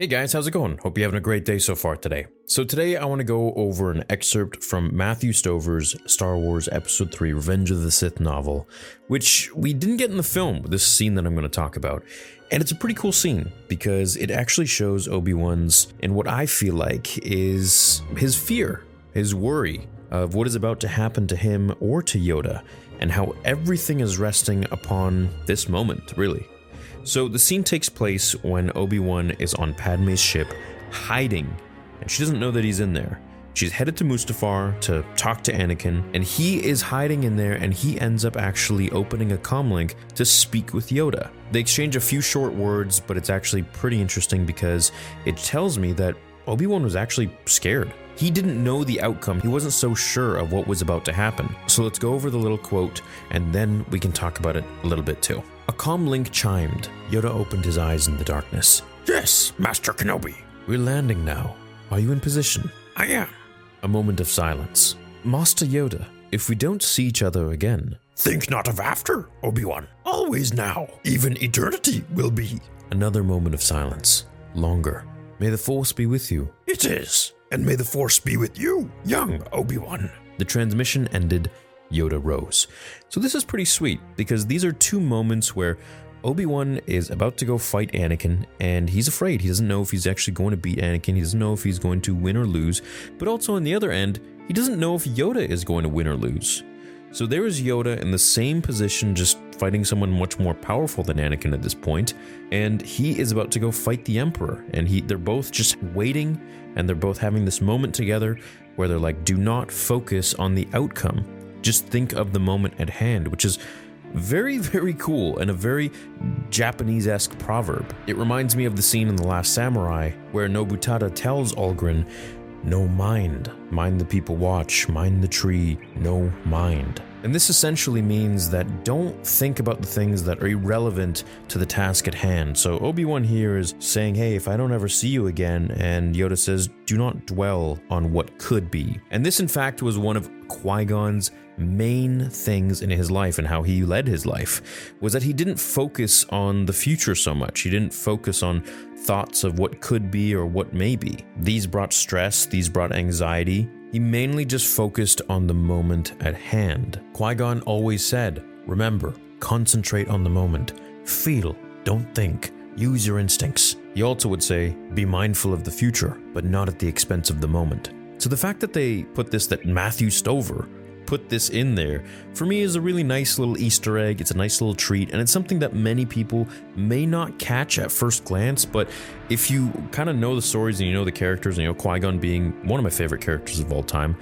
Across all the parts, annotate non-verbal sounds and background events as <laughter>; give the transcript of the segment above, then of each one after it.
Hey guys, how's it going? Hope you're having a great day so far today. So, today I want to go over an excerpt from Matthew Stover's Star Wars Episode 3 Revenge of the Sith novel, which we didn't get in the film, this scene that I'm going to talk about. And it's a pretty cool scene because it actually shows Obi Wan's, and what I feel like is his fear, his worry of what is about to happen to him or to Yoda, and how everything is resting upon this moment, really. So the scene takes place when Obi-Wan is on Padme's ship, hiding, and she doesn't know that he's in there. She's headed to Mustafar to talk to Anakin, and he is hiding in there, and he ends up actually opening a comlink to speak with Yoda. They exchange a few short words, but it's actually pretty interesting because it tells me that Obi-Wan was actually scared. He didn't know the outcome, he wasn't so sure of what was about to happen. So let's go over the little quote, and then we can talk about it a little bit too. A comlink chimed. Yoda opened his eyes in the darkness. Yes, Master Kenobi. We're landing now. Are you in position? I am. A moment of silence. Master Yoda, if we don't see each other again. Think not of after, Obi-Wan. Always now. Even eternity will be. Another moment of silence. Longer. May the Force be with you. It is. And may the Force be with you, young Obi-Wan. The transmission ended. Yoda rose. So this is pretty sweet because these are two moments where Obi-Wan is about to go fight Anakin and he's afraid. He doesn't know if he's actually going to beat Anakin. He doesn't know if he's going to win or lose. But also on the other end, he doesn't know if Yoda is going to win or lose. So there is Yoda in the same position, just fighting someone much more powerful than Anakin at this point, and he is about to go fight the Emperor. And he they're both just waiting and they're both having this moment together where they're like, do not focus on the outcome. Just think of the moment at hand, which is very, <laughs> very cool and a very Japanese esque proverb. It reminds me of the scene in The Last Samurai where Nobutada tells Algren, No mind, mind the people watch, mind the tree, no mind. And this essentially means that don't think about the things that are irrelevant to the task at hand. So Obi Wan here is saying, Hey, if I don't ever see you again, and Yoda says, Do not dwell on what could be. And this, in fact, was one of Qui Gon's main things in his life and how he led his life was that he didn't focus on the future so much. He didn't focus on thoughts of what could be or what may be. These brought stress, these brought anxiety. He mainly just focused on the moment at hand. Qui Gon always said, Remember, concentrate on the moment, feel, don't think, use your instincts. He also would say, Be mindful of the future, but not at the expense of the moment. So the fact that they put this, that Matthew Stover put this in there for me is a really nice little Easter egg. It's a nice little treat, and it's something that many people may not catch at first glance. But if you kind of know the stories and you know the characters, and you know Qui Gon being one of my favorite characters of all time,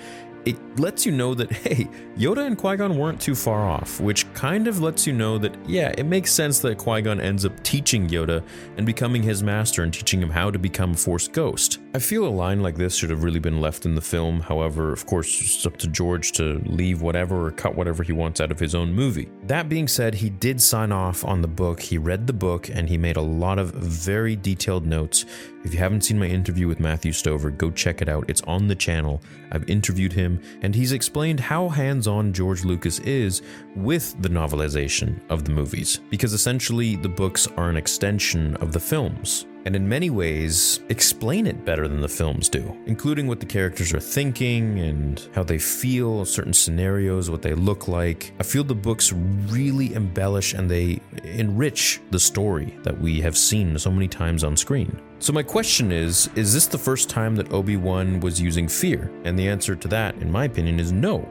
it lets you know that, <laughs> hey, Yoda and Qui Gon weren't too far off, which kind of lets you know that, yeah, it makes sense that Qui Gon ends up teaching Yoda and becoming his master and teaching him how to become Force Ghost. I feel a line like this should have really been left in the film. However, of course, it's up to George to leave whatever or cut whatever he wants out of his own movie. That being said, he did sign off on the book. He read the book and he made a lot of very detailed notes. If you haven't seen my interview with Matthew Stover, go check it out. It's on the channel. I've interviewed him and he's explained how hands on George Lucas is with the novelization of the movies, because essentially the books are an extension of the films and in many ways explain it better than the films do, including what the characters are thinking and how they feel, certain scenarios, what they look like. I feel the books really embellish and they enrich the story that we have seen so many times on screen. So, my question is Is this the first time that Obi Wan was using fear? And the answer to that, in my opinion, is no.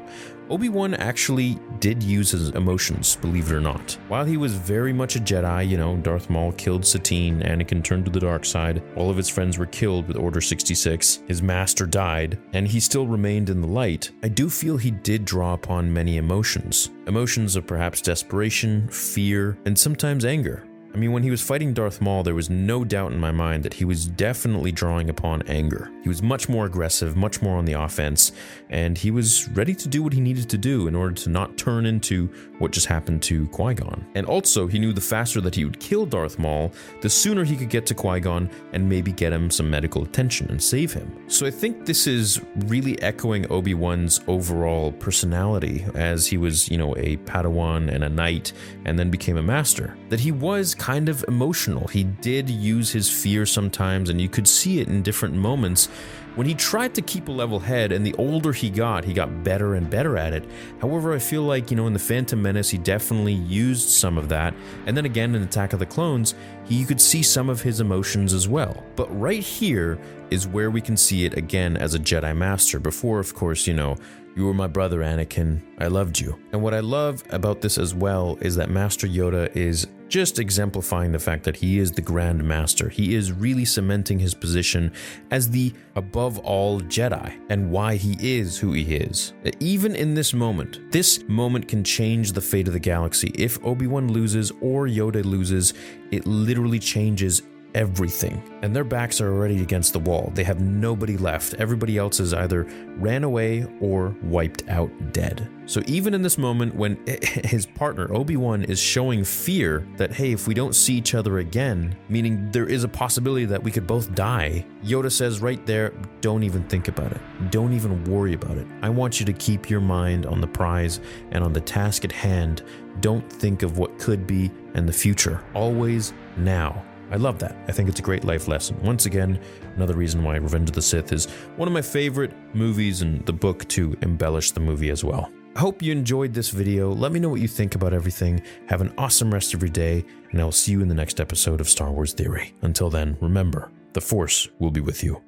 Obi Wan actually did use his emotions, believe it or not. While he was very much a Jedi, you know, Darth Maul killed Satine, Anakin turned to the dark side, all of his friends were killed with Order 66, his master died, and he still remained in the light, I do feel he did draw upon many emotions. Emotions of perhaps desperation, fear, and sometimes anger. I mean, when he was fighting Darth Maul, there was no doubt in my mind that he was definitely drawing upon anger. He was much more aggressive, much more on the offense, and he was ready to do what he needed to do in order to not turn into what just happened to Qui Gon. And also, he knew the faster that he would kill Darth Maul, the sooner he could get to Qui Gon and maybe get him some medical attention and save him. So I think this is really echoing Obi Wan's overall personality as he was, you know, a Padawan and a knight and then became a master. That he was kind of emotional. He did use his fear sometimes, and you could see it in different moments when he tried to keep a level head, and the older he got, he got better and better at it. However, I feel like, you know, in The Phantom Menace, he definitely used some of that. And then again in Attack of the Clones, he, you could see some of his emotions as well. But right here is where we can see it again as a Jedi Master. Before, of course, you know, you were my brother, Anakin. I loved you. And what I love about this as well is that Master Yoda is just exemplifying the fact that he is the Grand Master. He is really cementing his position as the above all Jedi and why he is who he is. Even in this moment, this moment can change the fate of the galaxy. If Obi Wan loses or Yoda loses, it literally changes everything. And their backs are already against the wall. They have nobody left. Everybody else is either ran away or wiped out dead. So even in this moment when <laughs> his partner Obi-Wan is showing fear that hey, if we don't see each other again, meaning there is a possibility that we could both die, Yoda says right there, don't even think about it. Don't even worry about it. I want you to keep your mind on the prize and on the task at hand. Don't think of what could be and the future. Always now. I love that. I think it's a great life lesson. Once again, another reason why Revenge of the Sith is one of my favorite movies and the book to embellish the movie as well. I hope you enjoyed this video. Let me know what you think about everything. Have an awesome rest of your day, and I'll see you in the next episode of Star Wars Theory. Until then, remember, the Force will be with you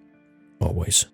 always.